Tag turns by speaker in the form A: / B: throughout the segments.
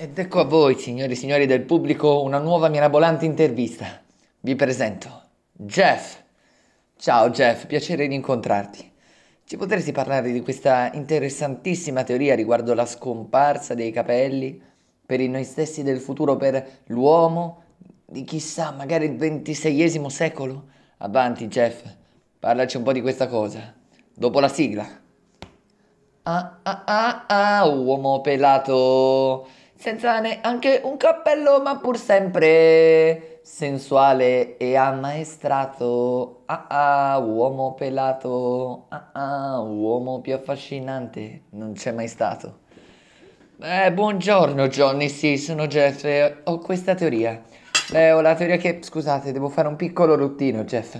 A: Ed ecco a voi, signori e signori del pubblico, una nuova mirabolante intervista. Vi presento Jeff. Ciao Jeff, piacere di incontrarti. Ci potresti parlare di questa interessantissima teoria riguardo la scomparsa dei capelli per i noi stessi del futuro, per l'uomo di chissà, magari il ventiseiesimo secolo? Avanti Jeff, parlaci un po' di questa cosa. Dopo la sigla. Ah ah ah ah, uomo pelato senza neanche un cappello, ma pur sempre sensuale e ammaestrato. Ah ah, uomo pelato. Ah ah, uomo più affascinante. Non c'è mai stato. Eh, buongiorno Johnny, sì, sono Jeff e ho questa teoria. Beh, ho la teoria che... Scusate, devo fare un piccolo ruttino, Jeff.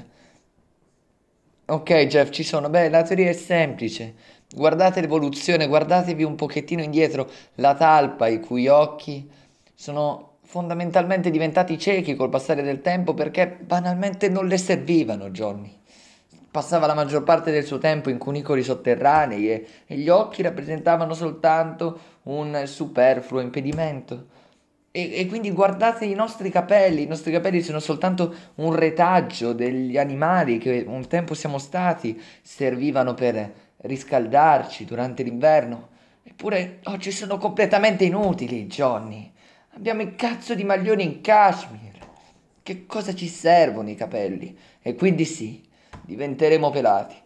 A: Ok, Jeff, ci sono. Beh, la teoria è semplice. Guardate l'evoluzione, guardatevi un pochettino indietro, la talpa, i cui occhi sono fondamentalmente diventati ciechi col passare del tempo perché banalmente non le servivano, Johnny. Passava la maggior parte del suo tempo in cunicoli sotterranei e, e gli occhi rappresentavano soltanto un superfluo impedimento. E, e, quindi guardate i nostri capelli, i nostri capelli sono soltanto un retaggio degli animali che un tempo siamo stati, servivano per riscaldarci durante l'inverno. Eppure oggi sono completamente inutili, Johnny. Abbiamo il cazzo di maglioni in cashmere. Che cosa ci servono i capelli? E quindi sì, diventeremo pelati.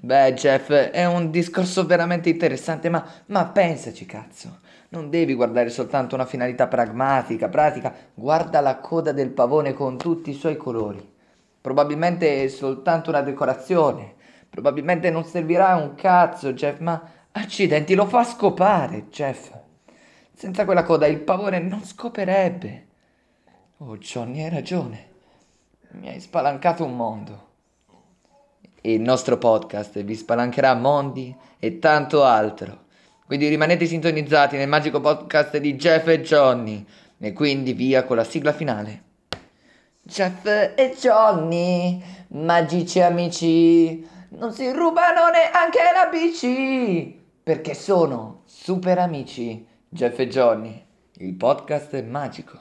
A: Beh, Jeff, è un discorso veramente interessante, ma, ma pensaci, cazzo. Non devi guardare soltanto una finalità pragmatica, pratica. Guarda la coda del pavone con tutti i suoi colori. Probabilmente è soltanto una decorazione Probabilmente non servirà un cazzo, Jeff, ma accidenti, lo fa scopare, Jeff. Senza quella coda il pavone non scoperebbe. Oh, Johnny, hai ragione. Mi hai spalancato un mondo. Il nostro podcast vi spalancherà mondi e tanto altro. Quindi rimanete sintonizzati nel magico podcast di Jeff e Johnny. E quindi via con la sigla finale. Jeff e Johnny, magici amici non si rubano neanche la bici perché sono super amici. Jeff e Johnny, il podcast è magico.